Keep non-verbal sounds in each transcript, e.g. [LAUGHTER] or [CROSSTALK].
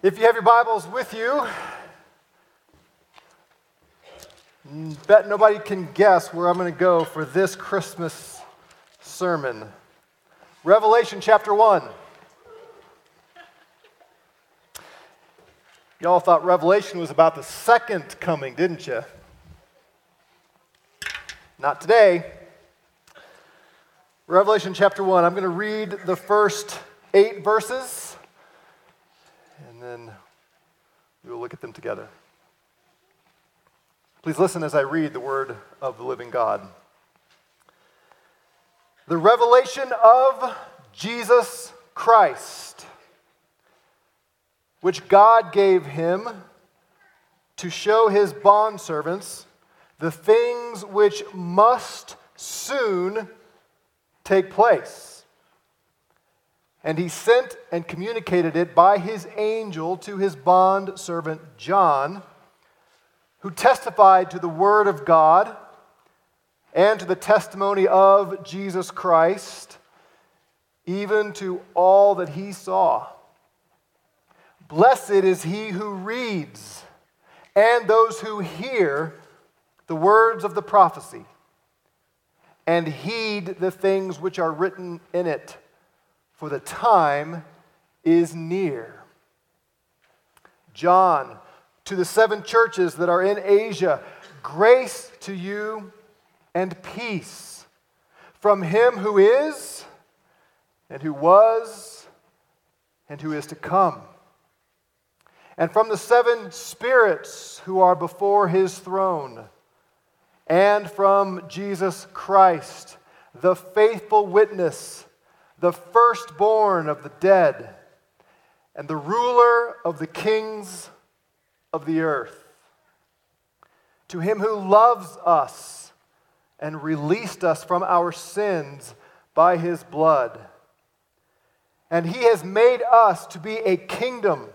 If you have your Bibles with you, bet nobody can guess where I'm going to go for this Christmas sermon. Revelation chapter 1. Y'all thought Revelation was about the second coming, didn't you? Not today. Revelation chapter 1. I'm going to read the first eight verses and then we will look at them together. Please listen as I read the word of the living God. The revelation of Jesus Christ, which God gave him to show his bondservants the things which must soon take place and he sent and communicated it by his angel to his bond servant John, who testified to the word of God and to the testimony of Jesus Christ, even to all that he saw. Blessed is he who reads and those who hear the words of the prophecy and heed the things which are written in it for the time is near. John, to the seven churches that are in Asia, grace to you and peace from him who is, and who was, and who is to come. And from the seven spirits who are before his throne, and from Jesus Christ, the faithful witness the firstborn of the dead, and the ruler of the kings of the earth. To him who loves us and released us from our sins by his blood. And he has made us to be a kingdom,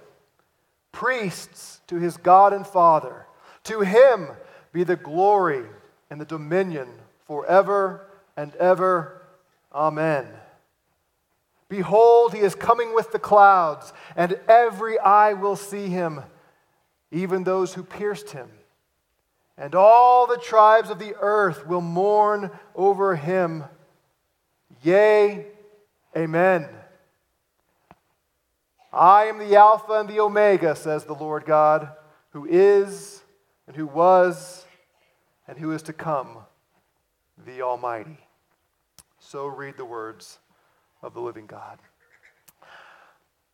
priests to his God and Father. To him be the glory and the dominion forever and ever. Amen. Behold, he is coming with the clouds, and every eye will see him, even those who pierced him. And all the tribes of the earth will mourn over him. Yea, amen. I am the Alpha and the Omega, says the Lord God, who is, and who was, and who is to come, the Almighty. So read the words of the living God.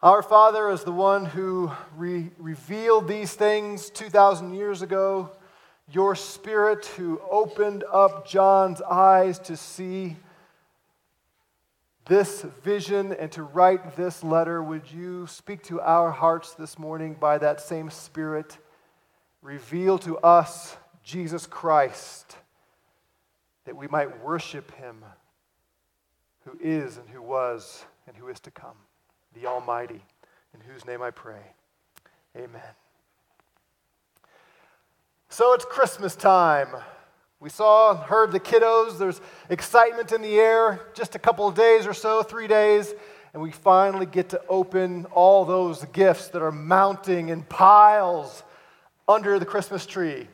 Our Father is the one who re- revealed these things 2,000 years ago. Your Spirit who opened up John's eyes to see this vision and to write this letter. Would you speak to our hearts this morning by that same Spirit? Reveal to us Jesus Christ that we might worship him who is and who was and who is to come, the Almighty, in whose name I pray. Amen. So it's Christmas time. We saw, heard the kiddos. There's excitement in the air. Just a couple of days or so, three days, and we finally get to open all those gifts that are mounting in piles under the Christmas tree.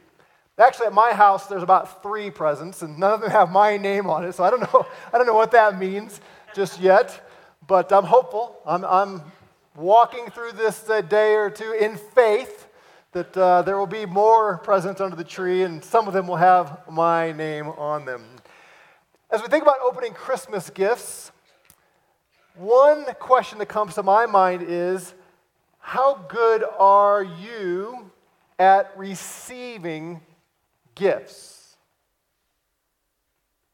Actually, at my house, there's about three presents, and none of them have my name on it, so I don't know, [LAUGHS] I don't know what that means just yet, but I'm hopeful. I'm, I'm walking through this uh, day or two in faith that uh, there will be more presents under the tree, and some of them will have my name on them. As we think about opening Christmas gifts, one question that comes to my mind is how good are you at receiving gifts.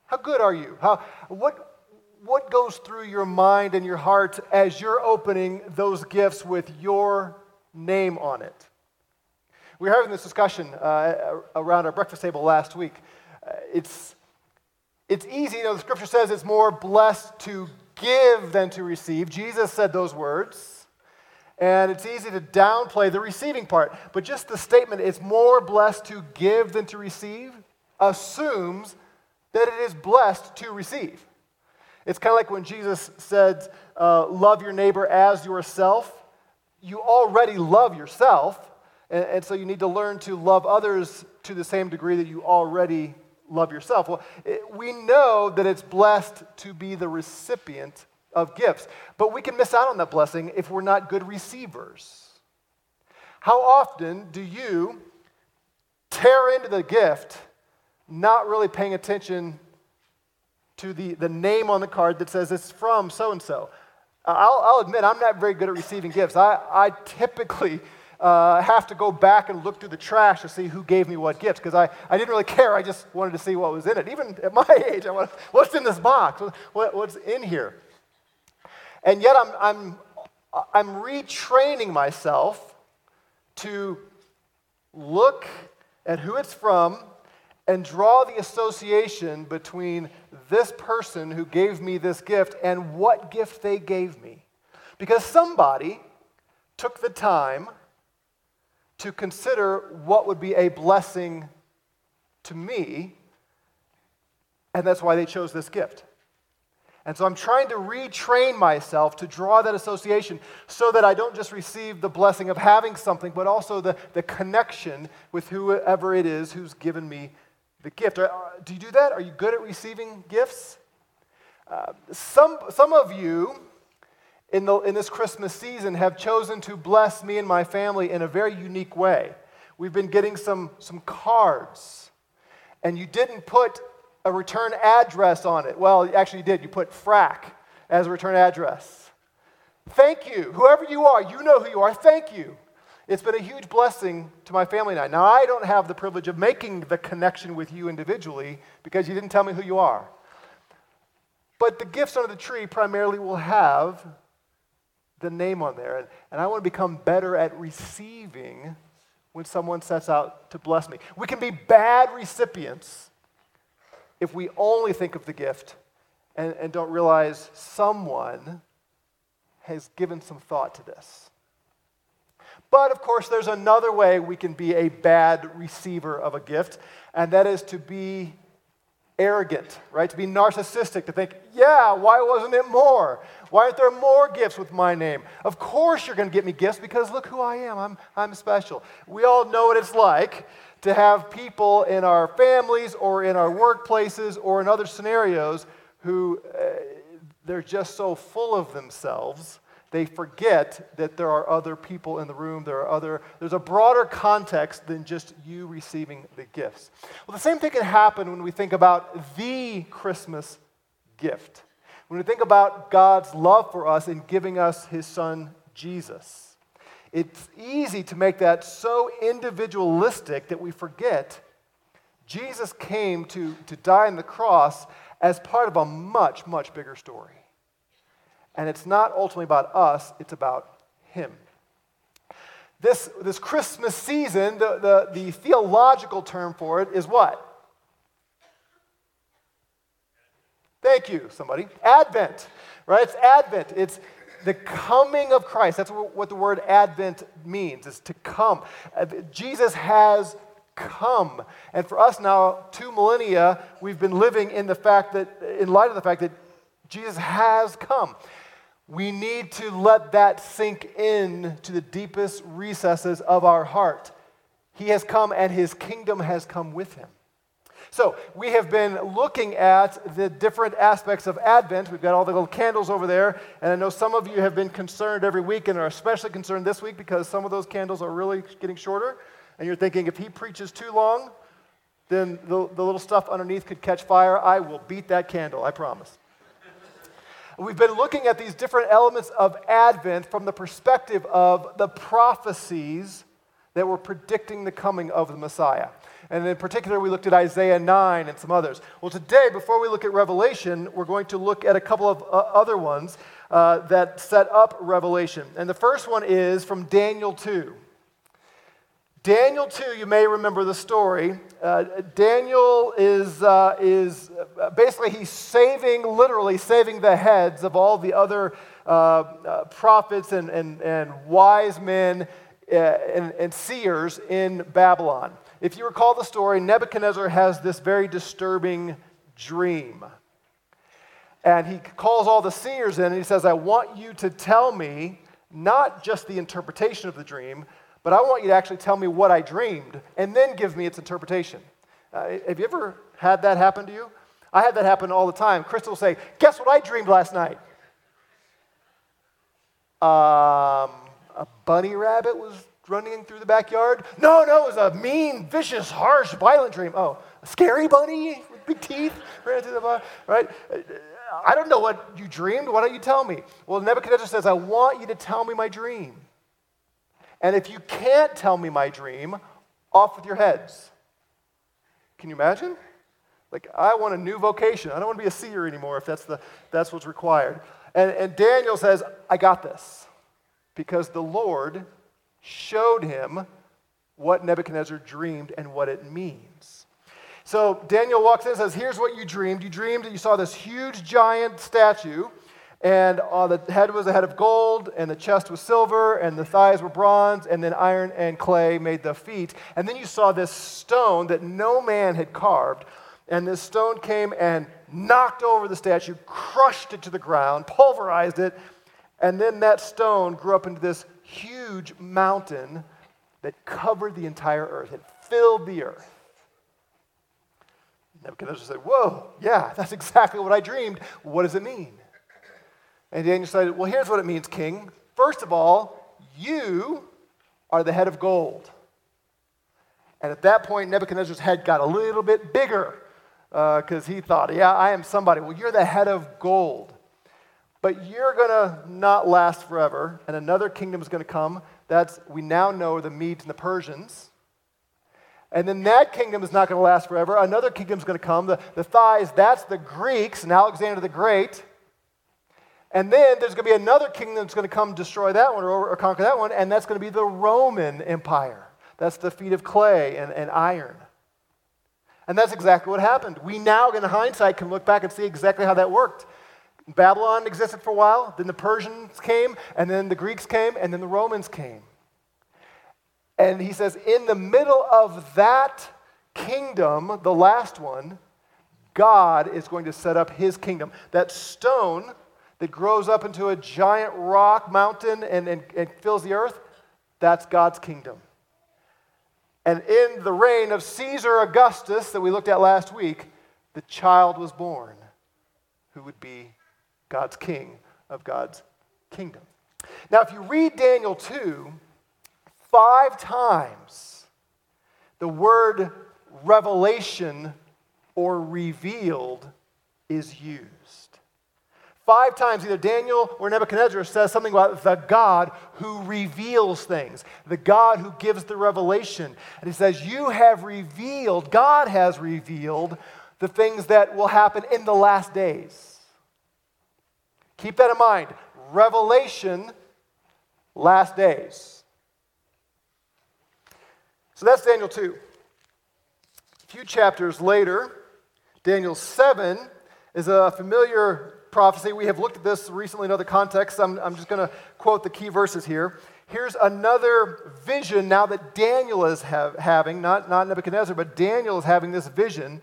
How good are you? How, what, what goes through your mind and your heart as you're opening those gifts with your name on it? We were having this discussion uh, around our breakfast table last week. Uh, it's, it's easy, you know, the scripture says it's more blessed to give than to receive. Jesus said those words. And it's easy to downplay the receiving part. But just the statement, it's more blessed to give than to receive, assumes that it is blessed to receive. It's kind of like when Jesus said, uh, Love your neighbor as yourself. you already love yourself, and, and, so you need to learn to love others to the same degree that you already love yourself. Well, it, we know that it's blessed to be the recipient of gifts, but we can miss out on that blessing if we're not good receivers. How often do you tear into the gift, not really paying attention to the, the name on the card that says it's from so and so? I'll admit, I'm not very good at receiving gifts. I, I typically uh, have to go back and look through the trash to see who gave me what gifts because I, I didn't really care. I just wanted to see what was in it. Even at my [LAUGHS] age, I want what's in this box? What, what's in here? And yet I'm, I'm, I'm retraining myself to look at who it's from and draw the association between this person who gave me this gift and what gift they gave me. Because somebody took the time to consider what would be a blessing to me, and that's why they chose this gift. And so I'm trying to retrain myself to draw that association so that I don't just receive the blessing of having something, but also the, the connection with whoever it is who's given me the gift. Do you do that? Are you good at receiving gifts? Uh, some, some of you in, the, in this Christmas season have chosen to bless me and my family in a very unique way. We've been getting some, some cards, and you didn't put a return address on it. Well, actually, you did. You put frack as a return address. Thank you. Whoever you are, you know who you are. Thank you. It's been a huge blessing to my family and I. Now, I don't have the privilege of making the connection with you individually because you didn't tell me who you are. But the gifts under the tree primarily will have the name on there. And, and I want to become better at receiving when someone sets out to bless me. We can be bad recipients if we only think of the gift and, and don't realize someone has given some thought to this. But of course, there's another way we can be a bad receiver of a gift, and that is to be arrogant, right? To be narcissistic, to think, yeah, why wasn't it more? Why aren't there more gifts with my name? Of course you're going to get me gifts because look who I am. I'm, I'm special. We all know what it's like to have people in our families or in our workplaces or in other scenarios who uh, they're just so full of themselves they forget that there are other people in the room. There are other, there's a broader context than just you receiving the gifts. Well, the same thing can happen when we think about the Christmas gift. When we think about God's love for us in giving us his son Jesus. It's easy to make that so individualistic that we forget Jesus came to, to die on the cross as part of a much, much bigger story. And it's not ultimately about us, it's about Him. This, this Christmas season, the, the, the theological term for it is what? Thank you, somebody. Advent, right? It's Advent. It's the coming of Christ. That's what the word Advent means, is to come. Uh, Jesus has come. And for us now, two millennia, we've been living in the fact that, in light of the fact that Jesus has come. We need to let that sink in to the deepest recesses of our heart. He has come and his kingdom has come with him. So, we have been looking at the different aspects of Advent. We've got all the little candles over there, and I know some of you have been concerned every week and are especially concerned this week because some of those candles are really getting shorter. And you're thinking, if he preaches too long, then the, the little stuff underneath could catch fire. I will beat that candle, I promise. We've been looking at these different elements of Advent from the perspective of the prophecies that were predicting the coming of the Messiah. And in particular, we looked at Isaiah 9 and some others. Well, today, before we look at Revelation, we're going to look at a couple of uh, other ones uh, that set up Revelation. And the first one is from Daniel 2. Daniel 2, you may remember the story. Uh, Daniel is, uh, is uh, basically, he's saving, literally saving the heads of all the other uh, uh prophets and, and, and wise men uh, and, and seers in Babylon. If you recall the story, Nebuchadnezzar has this very disturbing dream. And he calls all the seers in and he says, I want you to tell me not just the interpretation of the dream, but I want you to actually tell me what I dreamed and then give me its interpretation. Uh, have you ever had that happen to you? I had that happen all the time. Crystal will say, Guess what I dreamed last night? Um, a bunny rabbit was running through the backyard. No, no, it was a mean, vicious, harsh, violent dream. Oh, a scary bunny with big teeth ran through the bar, right? I don't know what you dreamed. Why don't you tell me? Well, Nebuchadnezzar says, I want you to tell me my dream. And if you can't tell me my dream, off with your heads. Can you imagine? Like, I want a new vocation. I don't want to be a seer anymore if that's, the, that's what's required. And, and Daniel says, I got this. Because the Lord showed him what Nebuchadnezzar dreamed and what it means. So Daniel walks in and says, Here's what you dreamed. You dreamed that you saw this huge giant statue, and uh, the head was a head of gold, and the chest was silver, and the thighs were bronze, and then iron and clay made the feet. And then you saw this stone that no man had carved. And this stone came and knocked over the statue, crushed it to the ground, pulverized it, and then that stone grew up into this huge mountain that covered the entire earth. It filled the earth. Nebuchadnezzar said, Whoa, yeah, [LAUGHS] that's exactly what I dreamed. What does it mean? And Daniel said, Well, here's what it means, king. First of all, you are the head of gold. And at that point, Nebuchadnezzar's head got a little bit bigger because uh, he thought, Yeah, I am somebody. Well, you're the head of gold. But you're going to not last forever, and another kingdom is going to come. That's, we now know, the Medes and the Persians. And then that kingdom is not going to last forever. Another kingdom is going to come. The, the thighs, that's the Greeks and Alexander the Great. And then there's going to be another kingdom that's going to come destroy that one or, or conquer that one, and that's going to be the Roman Empire. That's the feet of clay and, and iron. And that's exactly what happened. We now, in hindsight, can look back and see exactly how that worked. Babylon existed for a while, then the Persians came, and then the Greeks came, and then the Romans came. And he says, in the middle of that kingdom, the last one, God is going to set up his kingdom. That stone that grows up into a giant rock mountain and, and, and fills the earth, that's God's kingdom. And in the reign of Caesar Augustus that we looked at last week, the child was born who would be God's king of God's kingdom. Now, if you read Daniel 2, five times the word revelation or revealed is used. Five times, either Daniel or Nebuchadnezzar says something about the God who reveals things, the God who gives the revelation. And he says, You have revealed, God has revealed the things that will happen in the last days. Keep that in mind. Revelation, last days. So that's Daniel 2. A few chapters later, Daniel 7 is a familiar prophecy. We have looked at this recently in other contexts. I'm, I'm just going to quote the key verses here. Here's another vision now that Daniel is have, having, not, not Nebuchadnezzar, but Daniel is having this vision.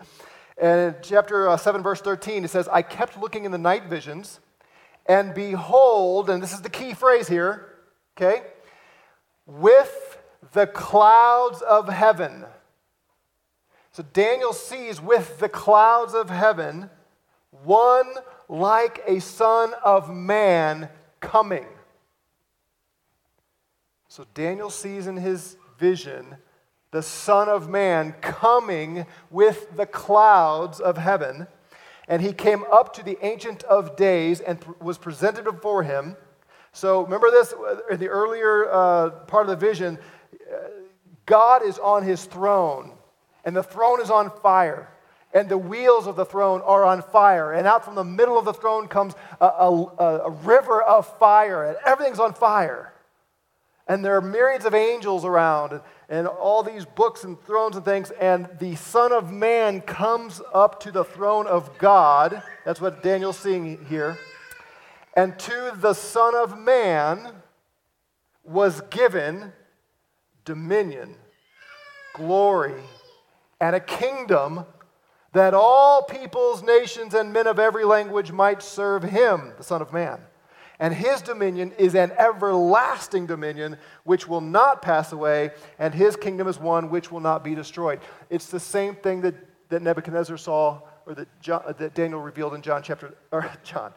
And in chapter uh, 7, verse 13, it says, I kept looking in the night visions and behold, and this is the key phrase here, okay? With the clouds of heaven. So Daniel sees with the clouds of heaven one like a son of man coming. So Daniel sees in his vision the Son of Man coming with the clouds of heaven. And he came up to the Ancient of Days and was presented before him. So remember this in the earlier uh, part of the vision God is on his throne, and the throne is on fire, and the wheels of the throne are on fire. And out from the middle of the throne comes a, a, a river of fire, and everything's on fire. And there are myriads of angels around and all these books and thrones and things, and the Son of Man comes up to the throne of God. That's what Daniel's seeing here. And to the Son of Man was given dominion, glory, and a kingdom that all peoples, nations, and men of every language might serve him, the Son of Man. And his dominion is an everlasting dominion which will not pass away, and his kingdom is one which will not be destroyed. It's the same thing that, that Nebuchadnezzar saw, or that, John, that Daniel revealed in John chapter, [LAUGHS] or John,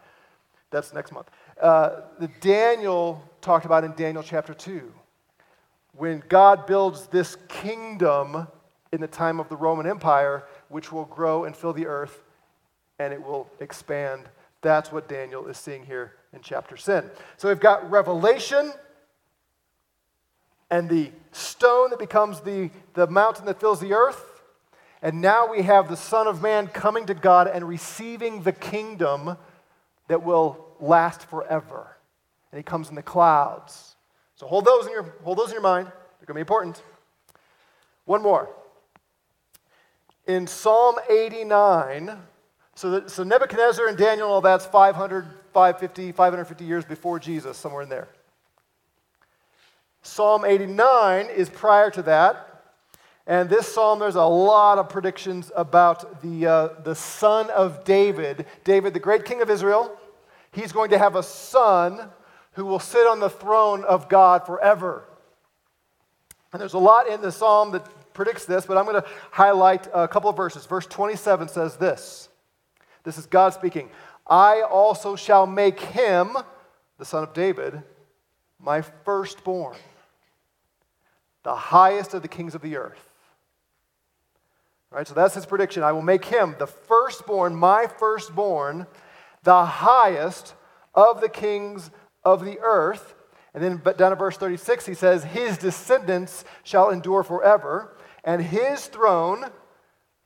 that's next month. Uh, Daniel talked about in Daniel chapter 2. When God builds this kingdom in the time of the Roman Empire, which will grow and fill the earth and it will expand. That's what Daniel is seeing here in chapter 10. So we've got revelation and the stone that becomes the, the mountain that fills the earth. And now we have the Son of Man coming to God and receiving the kingdom that will last forever. And he comes in the clouds. So hold those in your, hold those in your mind. They're going to be important. One more. In Psalm 89, so, so Nebuchadnezzar and Daniel, all that's 500, 550, 550 years before Jesus, somewhere in there. Psalm 89 is prior to that. And this psalm, there's a lot of predictions about the, uh, the son of David, David, the great king of Israel. He's going to have a son who will sit on the throne of God forever. And there's a lot in the psalm that predicts this, but I'm going to highlight a couple of verses. Verse 27 says this this is God speaking. I also shall make him, the son of David, my firstborn, the highest of the kings of the earth. Right, so that's his prediction. I will make him the firstborn, my firstborn, the highest of the kings of the earth. And then down to verse 36, he says, His descendants shall endure forever, and his throne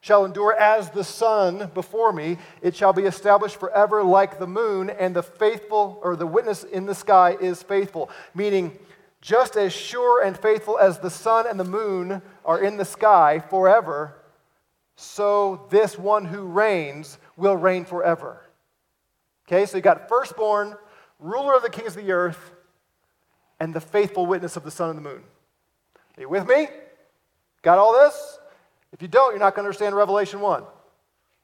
shall endure as the sun before me. It shall be established forever like the moon, and the faithful, or the witness in the sky is faithful. Meaning, just as sure and faithful as the sun and the moon are in the sky forever, so this one who reigns will reign forever. Okay, so you got firstborn, ruler of the kings of the earth, and the faithful witness of the sun and the moon. Are you with me? Got all this? If you don't, you're not going to understand Revelation 1.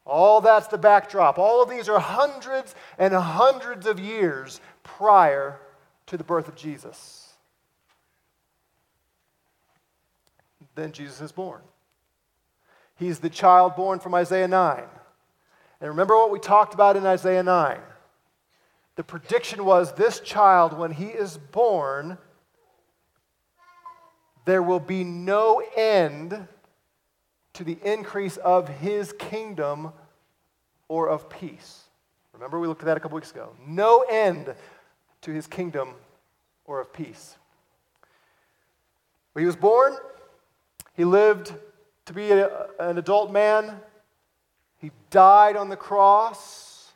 All that's the backdrop. All of these are hundreds and hundreds of years prior to the birth of Jesus. Then Jesus is born. He's the child born from Isaiah 9. And remember what we talked about in Isaiah 9. The prediction was this child, when he is born, there will be no end to the increase of his kingdom or of peace. Remember, we looked at that a couple weeks ago. No end to his kingdom or of peace. When he was born, he lived to be a, an adult man. He died on the cross,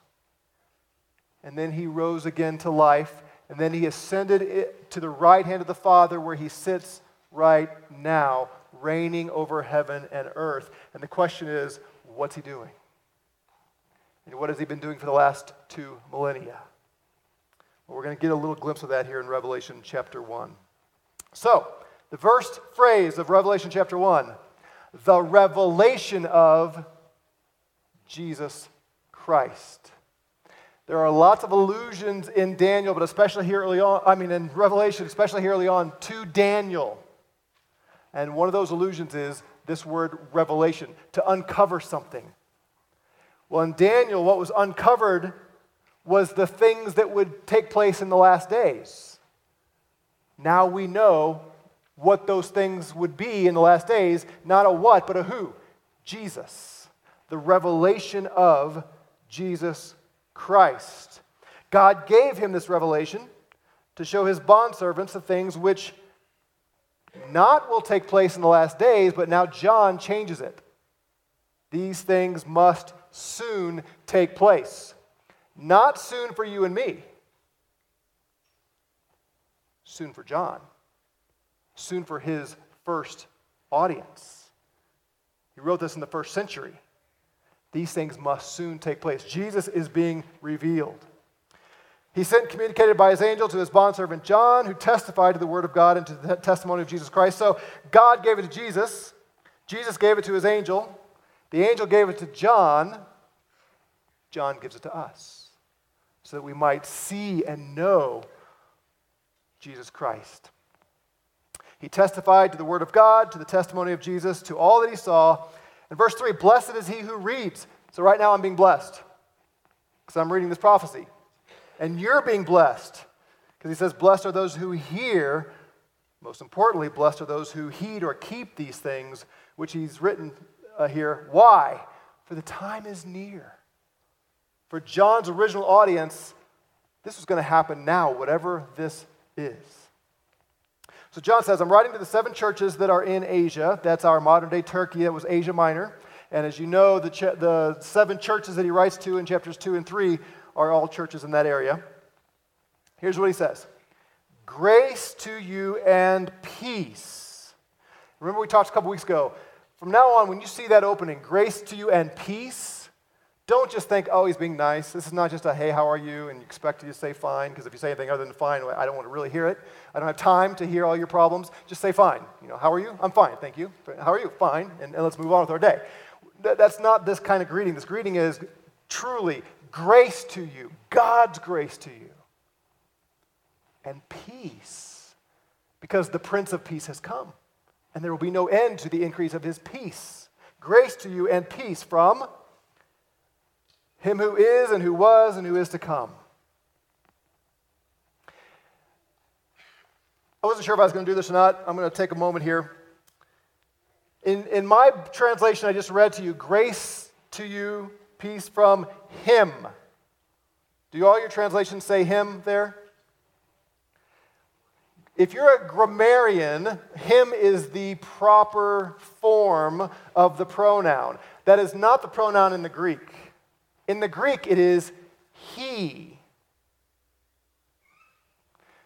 and then he rose again to life, and then he ascended to the right hand of the Father where he sits right now reigning over heaven and earth. And the question is, what's he doing? And what has he been doing for the last two millennia? Well, we're going to get a little glimpse of that here in Revelation chapter 1. So, the first phrase of Revelation chapter 1 the revelation of Jesus Christ. There are lots of allusions in Daniel, but especially here early on, I mean in Revelation, especially here early on, to Daniel. And one of those allusions is this word revelation, to uncover something. Well, in Daniel, what was uncovered was the things that would take place in the last days. Now we know what those things would be in the last days, not a what, but a who. Jesus. The revelation of Jesus Christ. God gave him this revelation to show his bondservants the things which not will take place in the last days, but now John changes it. These things must soon take place. Not soon for you and me, soon for John, soon for his first audience. He wrote this in the first century. These things must soon take place. Jesus is being revealed. He sent communicated by his angel to his bondservant John, who testified to the word of God and to the testimony of Jesus Christ. So God gave it to Jesus. Jesus gave it to his angel. The angel gave it to John. John gives it to us. so that we might see and know Jesus Christ. He testified to the Word of God, to the testimony of Jesus, to all that he saw. In verse 3, blessed is he who reads. So right now I'm being blessed because I'm reading this prophecy. And you're being blessed because he says, Blessed are those who hear. Most importantly, blessed are those who heed or keep these things which he's written uh, here. Why? For the time is near. For John's original audience, this was going to happen now, whatever this is. So John says, I'm writing to the seven churches that are in Asia. That's our modern day Turkey. That was Asia Minor. And as you know, the, ch- the seven churches that he writes to in chapters 2 and 3 are all churches in that area. Here's what he says Grace to you and peace. Remember, we talked a couple weeks ago. From now on, when you see that opening, grace to you and peace, don't just think, oh, he's being nice. This is not just a, hey, how are you? And you expect you to say fine, because if you say anything other than fine, I don't want to really hear it. I don't have time to hear all your problems. Just say fine. You know, how are you? I'm fine, thank you. How are you? Fine. And, and let's move on with our day. That, that's not this kind of greeting. This greeting is truly grace to you, God's grace to you, and peace, because the Prince of Peace has come, and there will be no end to the increase of his peace. Grace to you and peace from him who is and who was and who is to come. I wasn't sure if I was going to do this or not. I'm going to take a moment here. In, in my translation, I just read to you grace to you, peace from Him. Do all your translations say Him there? If you're a grammarian, Him is the proper form of the pronoun. That is not the pronoun in the Greek. In the Greek, it is he.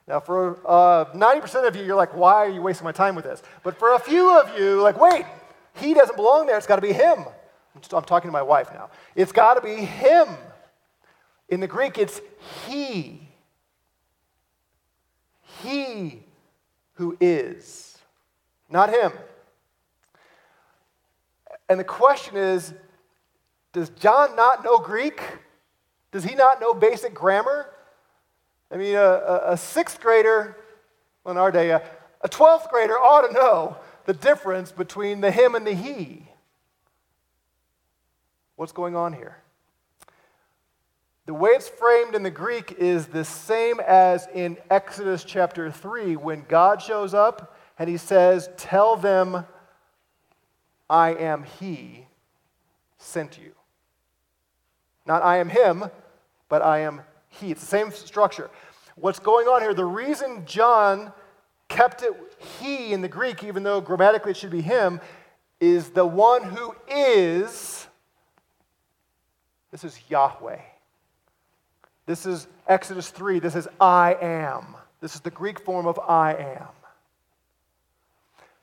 Now, for uh, 90% of you, you're like, why are you wasting my time with this? But for a few of you, like, wait, he doesn't belong there. It's got to be him. I'm talking to my wife now. It's got to be him. In the Greek, it's he. He who is, not him. And the question is does John not know Greek? Does he not know basic grammar? I mean, a, a, sixth grader, well, in our day, a, a 12th grader ought to know the difference between the him and the he. What's going on here? The way it's framed in the Greek is the same as in Exodus chapter 3 when God shows up and he says, Tell them I am he sent you. Not I am him, but I am he. It's the same structure. What's going on here, the reason John kept it he in the Greek, even though grammatically it should be him, is the one who is. This is Yahweh. This is Exodus 3. This is I am. This is the Greek form of I am.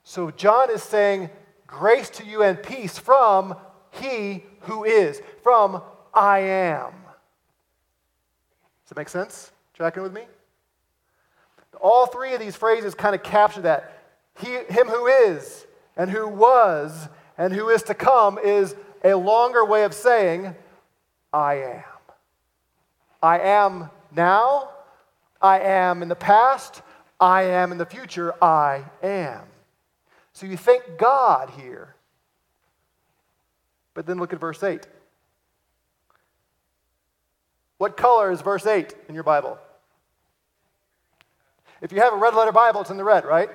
So John is saying, Grace to you and peace from he who is, from I am. Does that make sense? Tracking with me? All three of these phrases kind of capture that. He, him who is, and who was, and who is to come is a longer way of saying, I am. I am now, I am in the past, I am in the future, I am. So you thank God here. But then look at verse 8. What color is verse 8 in your Bible? If you have a red letter Bible, it's in the red, right?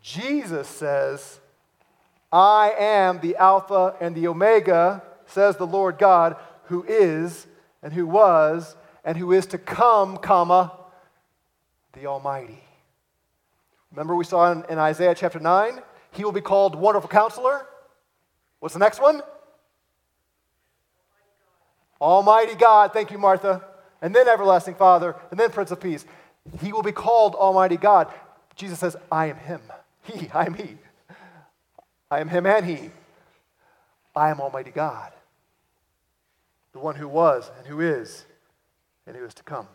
Jesus says, I am the Alpha and the Omega, says the Lord God, who is and who was and who is to come, comma, the Almighty. Remember we saw in, in Isaiah chapter 9? He will be called Wonderful Counselor. What's the next one? Almighty God, thank you, Martha, and then Everlasting Father, and then Prince of Peace. He will be called Almighty God. Jesus says, I am Him. He, I am He. I am Him and He. I am Almighty God, the one who was and who is and who is to come.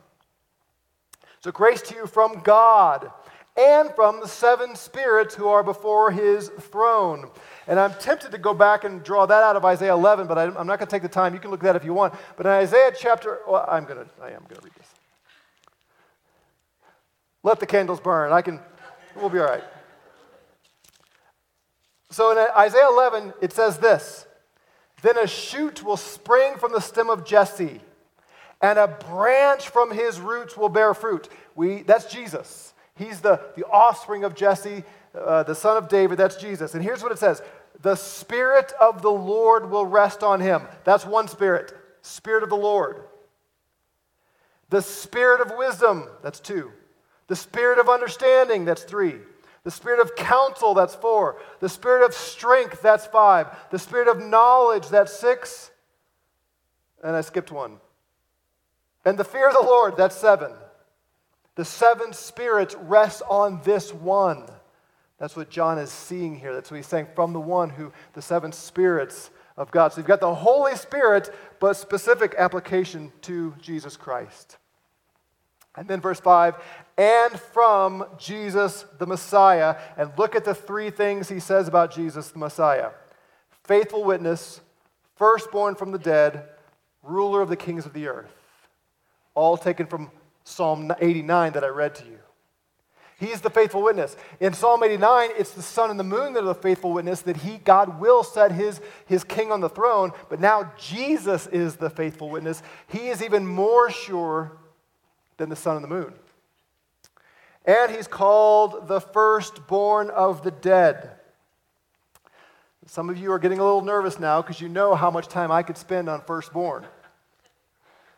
So, grace to you from God and from the seven spirits who are before his throne. And I'm tempted to go back and draw that out of Isaiah 11, but I'm not going to take the time. You can look at that if you want. But in Isaiah chapter, well, I'm going to, I am going to read this. Let the candles burn. I can, we'll be all right. So in Isaiah 11, it says this Then a shoot will spring from the stem of Jesse, and a branch from his roots will bear fruit. We, that's Jesus. He's the, the offspring of Jesse, uh, the son of David. That's Jesus. And here's what it says The Spirit of the Lord will rest on him. That's one Spirit. Spirit of the Lord. The Spirit of wisdom. That's two. The Spirit of understanding. That's three. The spirit of counsel, that's four. The spirit of strength, that's five. The spirit of knowledge, that's six. And I skipped one. And the fear of the Lord, that's seven. The seven spirits rest on this one. That's what John is seeing here. That's what he's saying from the one who, the seven spirits of God. So you've got the Holy Spirit, but specific application to Jesus Christ. And then verse 5 and from Jesus the Messiah. And look at the three things he says about Jesus the Messiah faithful witness, firstborn from the dead, ruler of the kings of the earth. All taken from Psalm 89 that I read to you. He's the faithful witness. In Psalm 89, it's the sun and the moon that are the faithful witness that he, God, will set his, his king on the throne. But now Jesus is the faithful witness. He is even more sure than the sun and the moon. And he's called the firstborn of the dead. Some of you are getting a little nervous now because you know how much time I could spend on firstborn.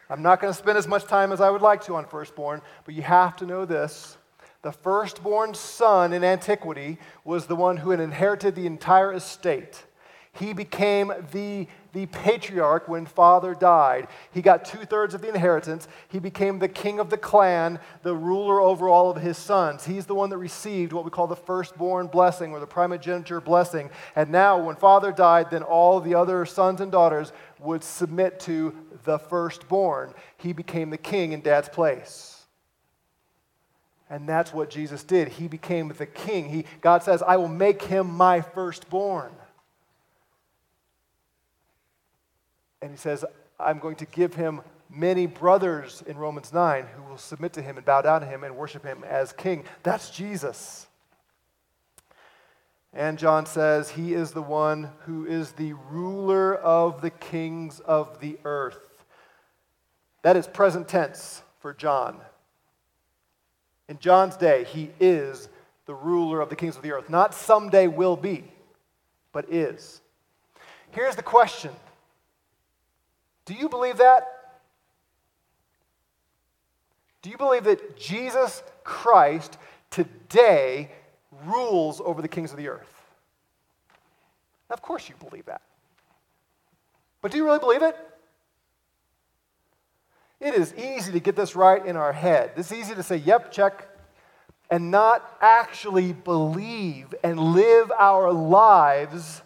I'm not going to spend as much time as I would like to on firstborn, but you have to know this. The firstborn son in antiquity was the one who had inherited the entire estate. He became the, the patriarch when father died. He got two thirds of the inheritance. He became the king of the clan, the ruler over all of his sons. He's the one that received what we call the firstborn blessing or the primogeniture blessing. And now, when father died, then all the other sons and daughters would submit to the firstborn. He became the king in dad's place. And that's what Jesus did. He became the king. He, God says, I will make him my firstborn. And he says, I'm going to give him many brothers in Romans 9 who will submit to him and bow down to him and worship him as king. That's Jesus. And John says, He is the one who is the ruler of the kings of the earth. That is present tense for John. In John's day, he is the ruler of the kings of the earth. Not someday will be, but is. Here's the question do you believe that? Do you believe that Jesus Christ today rules over the kings of the earth? Of course you believe that. But do you really believe it? It is easy to get this right in our head. It's easy to say, yep, check, and not actually believe and live our lives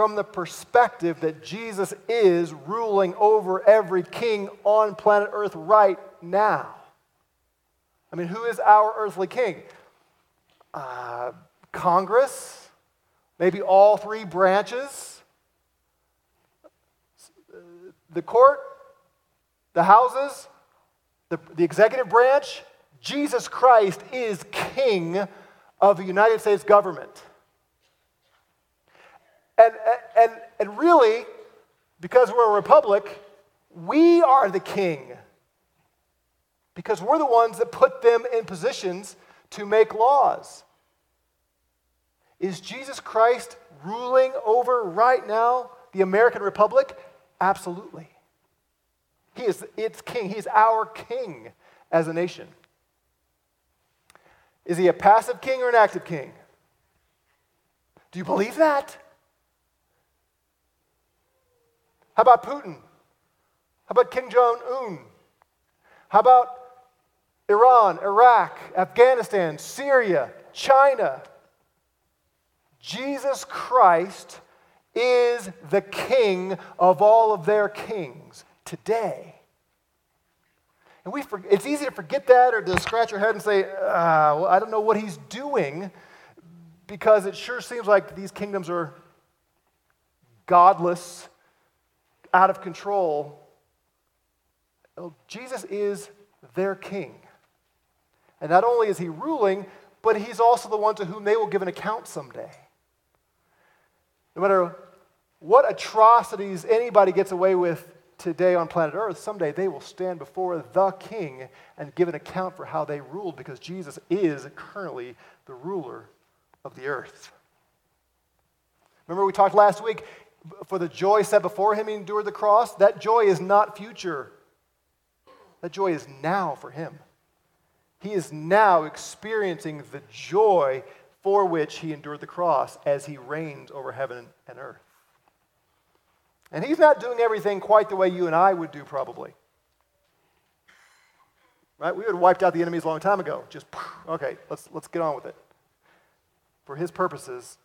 from the perspective that Jesus is ruling over every king on planet Earth right now. I mean, who is our earthly king? Uh, Congress, maybe all three branches, the court, the houses, the, the executive branch. Jesus Christ is king of the United States government. And, and, and really, because we're a republic, we are the king. Because we're the ones that put them in positions to make laws. Is Jesus Christ ruling over right now the American Republic? Absolutely. He is its king. He's our king as a nation. Is he a passive king or an active king? Do you believe that? How about Putin? How about Kim Jong un? How about Iran, Iraq, Afghanistan, Syria, China? Jesus Christ is the king of all of their kings today. And we for, it's easy to forget that or to scratch your head and say, ah, well, I don't know what he's doing because it sure seems like these kingdoms are godless, out of control. Oh, Jesus is their king. And not only is he ruling, but he's also the one to whom they will give an account someday. No matter what atrocities anybody gets away with today on planet Earth, someday they will stand before the king and give an account for how they ruled because Jesus is currently the ruler of the earth. Remember, we talked last week for the joy set before him, he endured the cross. That joy is not future, that joy is now for him. He is now experiencing the joy for which he endured the cross as he reigns over heaven and earth. And he's not doing everything quite the way you and I would do, probably. Right? We would have wiped out the enemies a long time ago. Just, okay, let's, let's get on with it. For his purposes,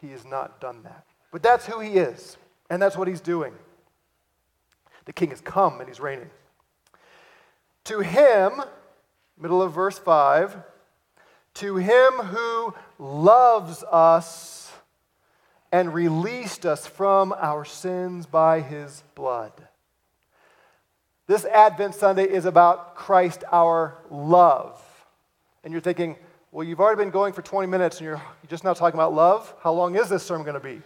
he has not done that. But that's who he is, and that's what he's doing. The king has come and he's reigning. To him, middle of verse 5, to him who loves us and released us from our sins by his blood. This Advent Sunday is about Christ, our love. And you're thinking, well, you've already been going for 20 minutes and you're, just now talking about love. How long is this sermon going to be?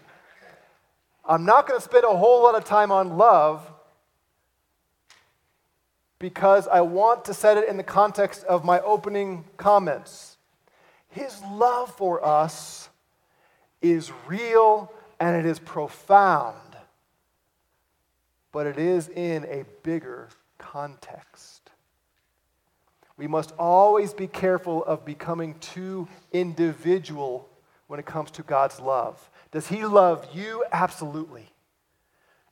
I'm not going to spend a whole lot of time on love because I want to set it in the context of my opening comments. His love for us is real and it is profound, but it is in a bigger context. We must always be careful of becoming too individual when it comes to God's love. Does He love you? Absolutely.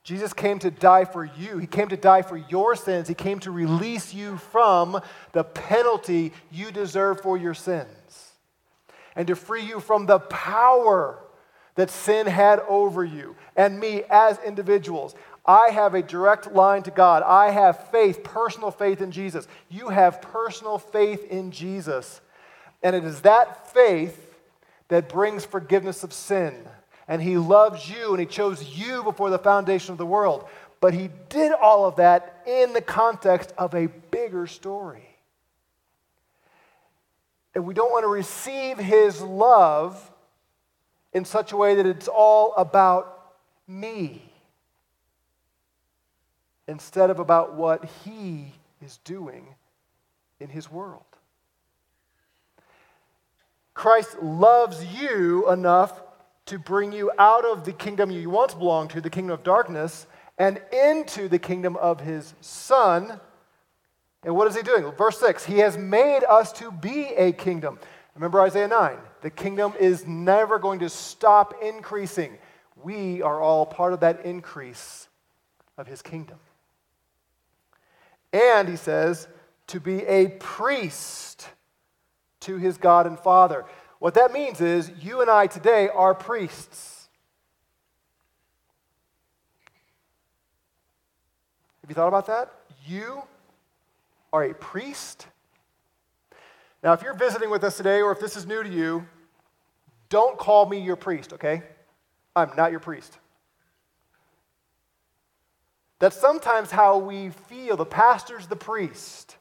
Jesus came to die for you. He came to die for your sins. He came to release you from the penalty you deserve for your sins and to free you from the power that sin had over you and me as individuals. I have a direct line to God. I have faith, personal faith in Jesus. You have personal faith in Jesus. And it is that faith that brings forgiveness of sin. And He loves you and He chose you before the foundation of the world. But He did all of that in the context of a bigger story and we don't want to receive his love in such a way that it's all about me instead of about what he is doing in his world. Christ loves you enough to bring you out of the kingdom you once belonged to, the kingdom of darkness, and into the kingdom of his Son and what is he doing? Verse 6 He has made us to be a kingdom. Remember Isaiah 9. The kingdom is never going to stop increasing. We are all part of that increase of his kingdom. And he says, to be a priest to his God and Father. What that means is you and I today are priests. Have you thought about that? You are a priest. Now, if you're visiting with us today or if this is new to you, don't call me your priest, okay? I'm not your priest. That's sometimes how we feel. The pastor's the priest.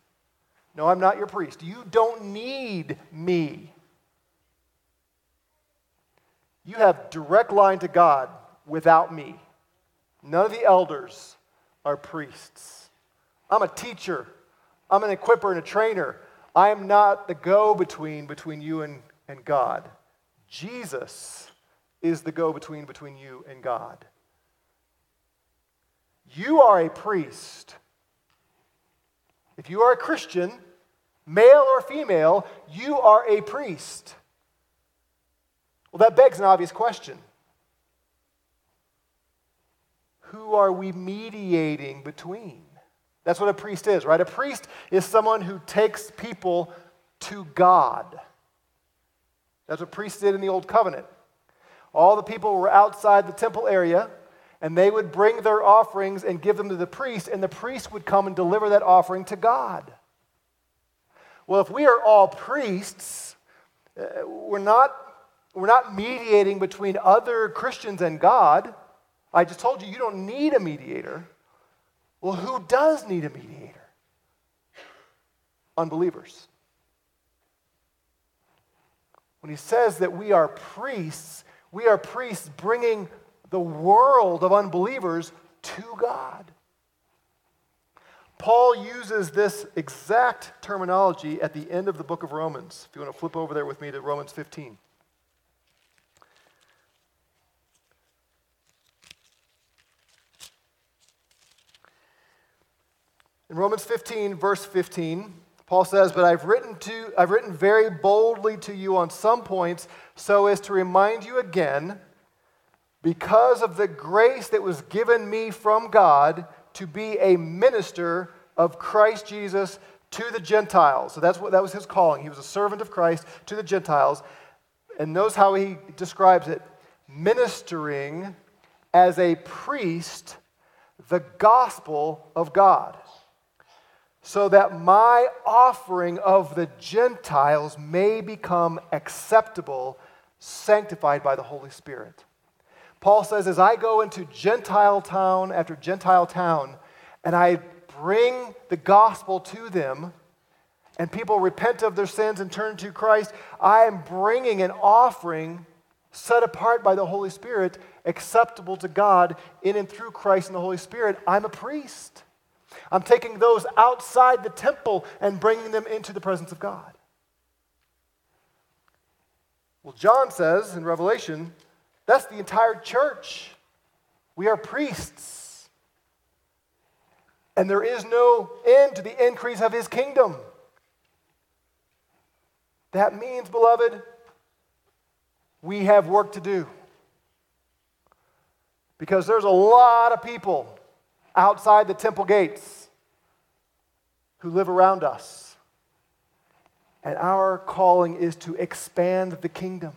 No, I'm not your priest. You don't need me. You have direct line to God without me. None of the elders are priests. I'm a teacher. I'm an equiper and a trainer. I am not the go between between you and, and God. Jesus is the go between between you and God. You are a priest. If you are a Christian, male or female, you are a priest. Well, that begs an obvious question Who are we mediating between? That's what a priest is, right? A priest is someone who takes people to God. That's what priests did in the Old Covenant. All the people were outside the temple area, And they would bring their offerings and give them to the priest, and the priest would come and deliver that offering to God. Well, if we are all priests, uh, we're not, we're not mediating between other Christians and God. I just told you, you don't need a mediator. Well, who does need a mediator? Unbelievers. When he says that we are priests, we are priests bringing the world of unbelievers to God. Paul uses this exact terminology at the end of the book of Romans. If you want to flip over there with me to Romans 15. In Romans 15, verse 15, Paul says, But I've written, to, I've written very boldly to you on some points so as to remind you again, because of the grace that was given me from God to be a minister of Christ Jesus to the Gentiles. So that's what that was his calling. He was a servant of Christ to the Gentiles. And knows how he describes it ministering as a priest the gospel of God so that my offering of the Gentiles may become acceptable, sanctified by the Holy Spirit. Paul says, as I go into Gentile town after Gentile town, and I bring the gospel to them, and people repent of their sins and turn to Christ, I am bringing an offering set apart by the Holy Spirit, acceptable to God in and through Christ and the Holy Spirit. I'm a priest. I'm taking those outside the temple and bringing them into the presence of God. Well, John says in Revelation, that's the entire church. We are priests. And there is no end to the increase of his kingdom. That means, beloved, we have work to do. Because there's a lot of people outside the temple gates who live around us. And our calling is to expand the kingdom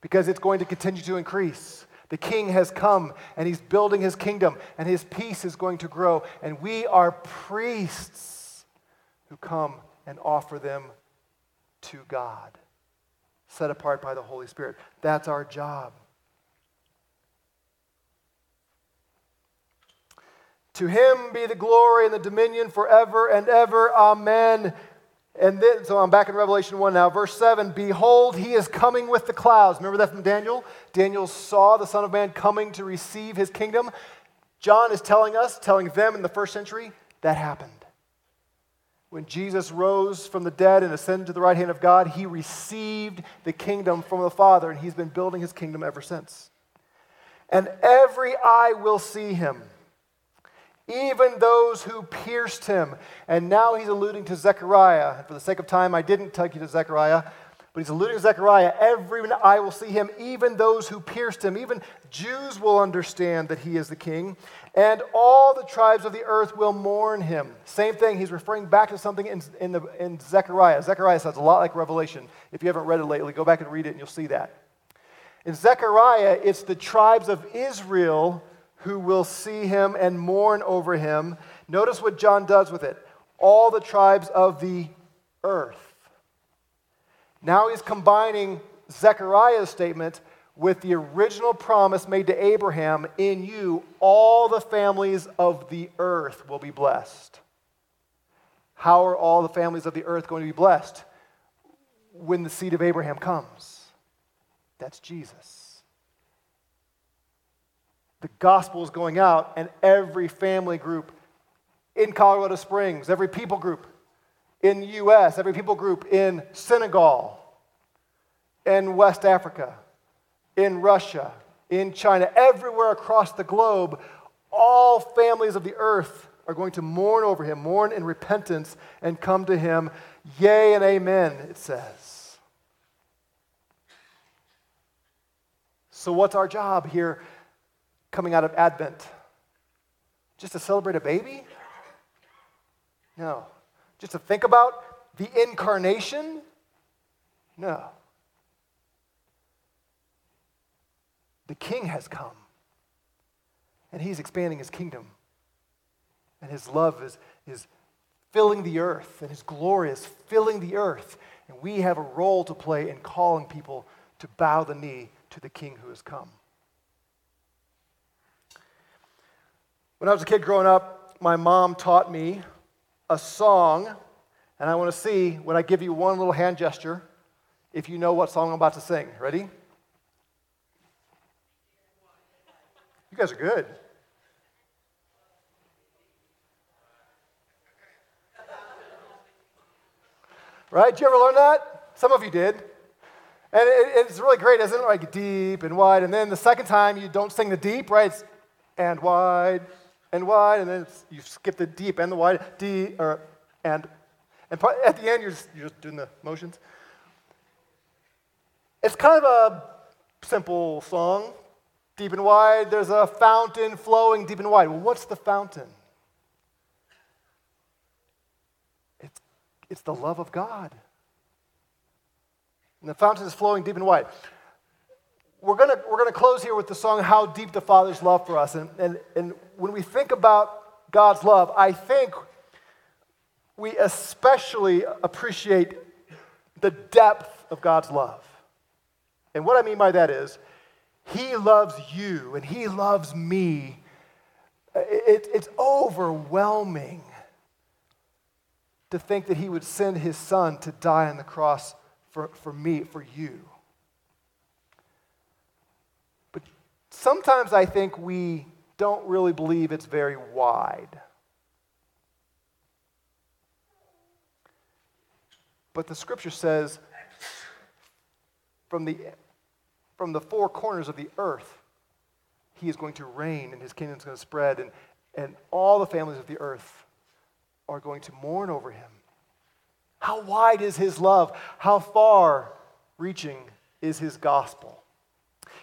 because it's going to continue to increase. The king has come and he's building his kingdom, and his peace is going to grow. And we are priests who come and offer them to God, set apart by the Holy Spirit. That's our job. To him be the glory and the dominion forever and ever. Amen. And then, so I'm back in Revelation 1 now. Verse 7 Behold, he is coming with the clouds. Remember that from Daniel? Daniel saw the Son of Man coming to receive his kingdom. John is telling us, telling them in the first century, that happened. When Jesus rose from the dead and ascended to the right hand of God, he received the kingdom from the Father, and he's been building his kingdom ever since. And every eye will see him even those who pierced him. And now he's alluding to Zechariah. For the sake of time, I didn't take you to Zechariah, but he's alluding to Zechariah. Every eye will see him, even those who pierced him. Even Jews will understand that he is the king. And all the tribes of the earth will mourn him. Same thing, he's referring back to something in, in, the, in Zechariah. Zechariah sounds a lot like Revelation. If you haven't read it lately, go back and read it and you'll see that. In Zechariah, it's the tribes of Israel who will see him and mourn over him. Notice what John does with it all the tribes of the earth. Now he's combining Zechariah's statement with the original promise made to Abraham in you, all the families of the earth will be blessed. How are all the families of the earth going to be blessed? When the seed of Abraham comes. That's Jesus the gospel is going out, and every family group in Colorado Springs, every people group in the U.S., every people group in Senegal, in West Africa, in Russia, in China, everywhere across the globe, all families of the earth are going to mourn over him, mourn in repentance, and come to him. Yea and amen, it says. So, what's our job here coming out of Advent? Just to celebrate a baby? No. Just to think about the incarnation? No. The king has come. And He's expanding His kingdom. And His love is, is filling the earth, and His glory is filling the earth. And we have a role to play in calling people to bow the knee to the King who has come. When I was a kid growing up, my mom taught me a song, and I want to see when I give you one little hand gesture if you know what song I'm about to sing. Ready? You guys are good. Right? Did you ever learn that? Some of you did. And it, it's really great, isn't it? Like deep and wide. And then the second time, you don't sing the deep, right? It's and wide and wide. And then you skip the deep and the wide. D, or, and. And at the end, you're just, you're just doing the motions. It's kind of a simple song. Deep and wide, there's a fountain flowing deep and wide. Well, what's the fountain? It's, it's the love of God. And the fountain is flowing deep and wide. We're going we're gonna close here with the song, How Deep the Father's Love for Us. And, and, and when we think about God's love, I think we especially appreciate the depth of God's love. And what I mean by that is, He loves you and He loves me. It, it's overwhelming to think that He would send His Son to die on the cross for, for me, for you. But sometimes I think we don't really believe it's very wide. But the scripture says from the, from the four corners of the earth, he is going to reign and his kingdom is going to spread, and, and all the families of the earth are going to mourn over him. How wide is his love? How far reaching is his gospel?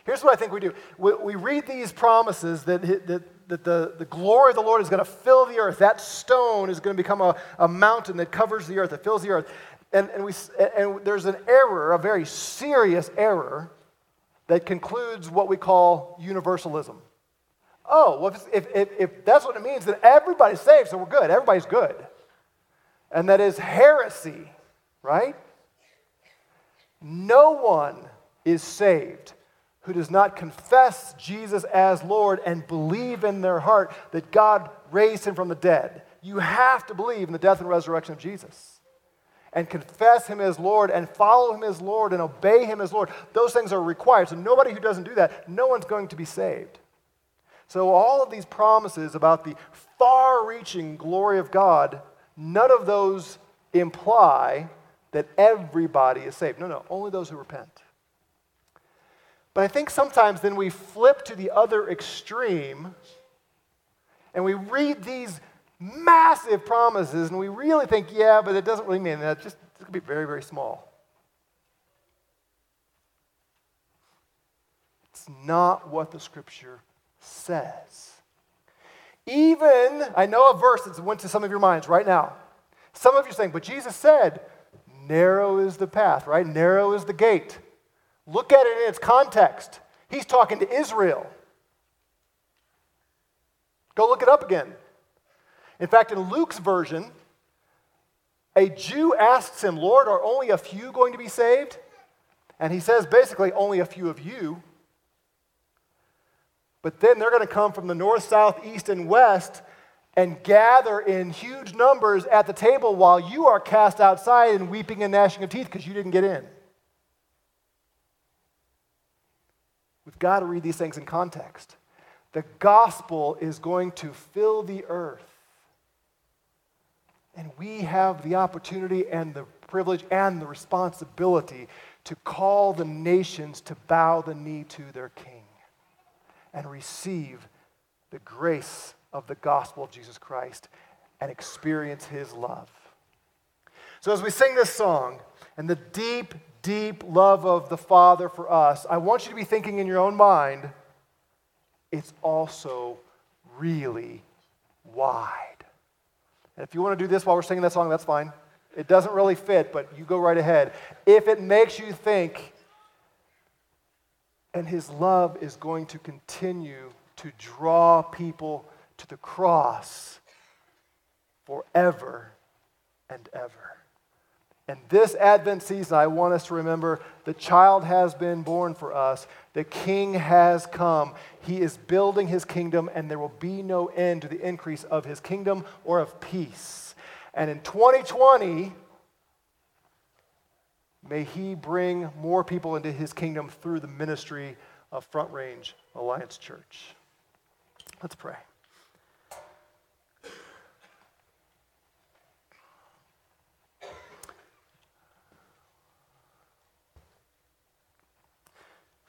Here's what I think we do we, we read these promises that, that, that the, the glory of the Lord is going to fill the earth. That stone is going to become a, a mountain that covers the earth, that fills the earth. And, and, we, and there's an error, a very serious error, that concludes what we call universalism. Oh, well, if, if, if that's what it means, then everybody's saved, so we're good. Everybody's good. And that is heresy, right? No one is saved who does not confess Jesus as Lord and believe in their heart that God raised him from the dead. You have to believe in the death and resurrection of Jesus and confess him as Lord and follow him as Lord and obey him as Lord. Those things are required. So, nobody who doesn't do that, no one's going to be saved. So, all of these promises about the far reaching glory of God none of those imply that everybody is saved. No, no, only those who repent. But I think sometimes then we flip to the other extreme and we read these massive promises and we really think, yeah, but it doesn't really mean that. Just, going to be very, very small. It's not what the scripture says. Even, I know a verse that went to some of your minds right now. Some of you are saying, but Jesus said, narrow is the path, right? Narrow is the gate. Look at it in its context. He's talking to Israel. Go look it up again. In fact, in Luke's version, a Jew asks him, Lord, are only a few going to be saved? And he says basically, only a few of you. But then they're going to come from the north, south, east, and west and gather in huge numbers at the table while you are cast outside and weeping and gnashing of teeth because you didn't get in. We've got to read these things in context. The gospel is going to fill the earth. And we have the opportunity and the privilege and the responsibility to call the nations to bow the knee to their king and receive the grace of the gospel of Jesus Christ and experience his love. So, as we sing this song and the deep, deep love of the Father for us, I want you to be thinking in your own mind, it's also really wide. And if you want to do this while we're singing that song, that's fine. It doesn't really fit, but you go right ahead. If it makes you think and his love is going to continue to draw people to the cross forever and ever. And this Advent season, I want us to remember the child has been born for us, the king has come. He is building his kingdom, and there will be no end to the increase of his kingdom or of peace. And in 2020, may he bring more people into his kingdom through the ministry of Front Range Alliance Church. Let's pray.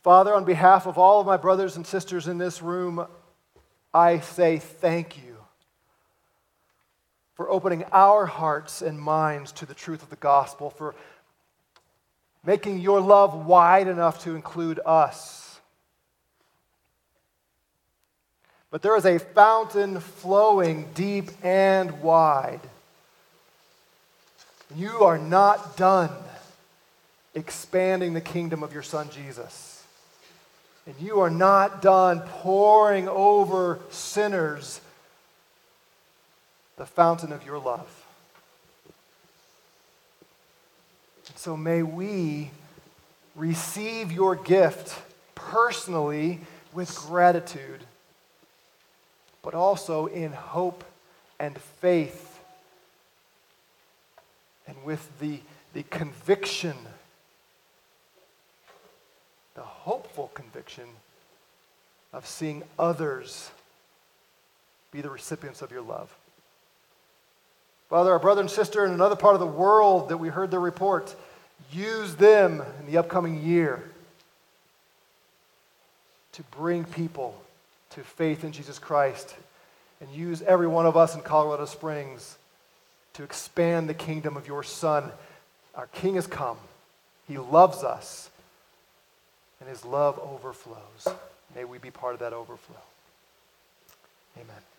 Father, on behalf of all of my brothers and sisters in this room, I say thank you for opening our hearts and minds to the truth of the gospel, for making your love wide enough to include us. But there is a fountain flowing deep and wide. You are not done expanding the kingdom of your Son Jesus. And you are not done pouring over sinners the fountain of your love. And so may we receive your gift personally with gratitude, but also in hope and faith, and with the, the conviction the hopeful conviction of seeing others be the recipients of your love. Father, our brother and sister in another part of the world that we heard their report, use them in the upcoming year to bring people to faith in Jesus Christ and use every one of us in Colorado Springs to expand the kingdom of your Son. Our King has come. He loves us and his love overflows. May we be part of that overflow. Amen.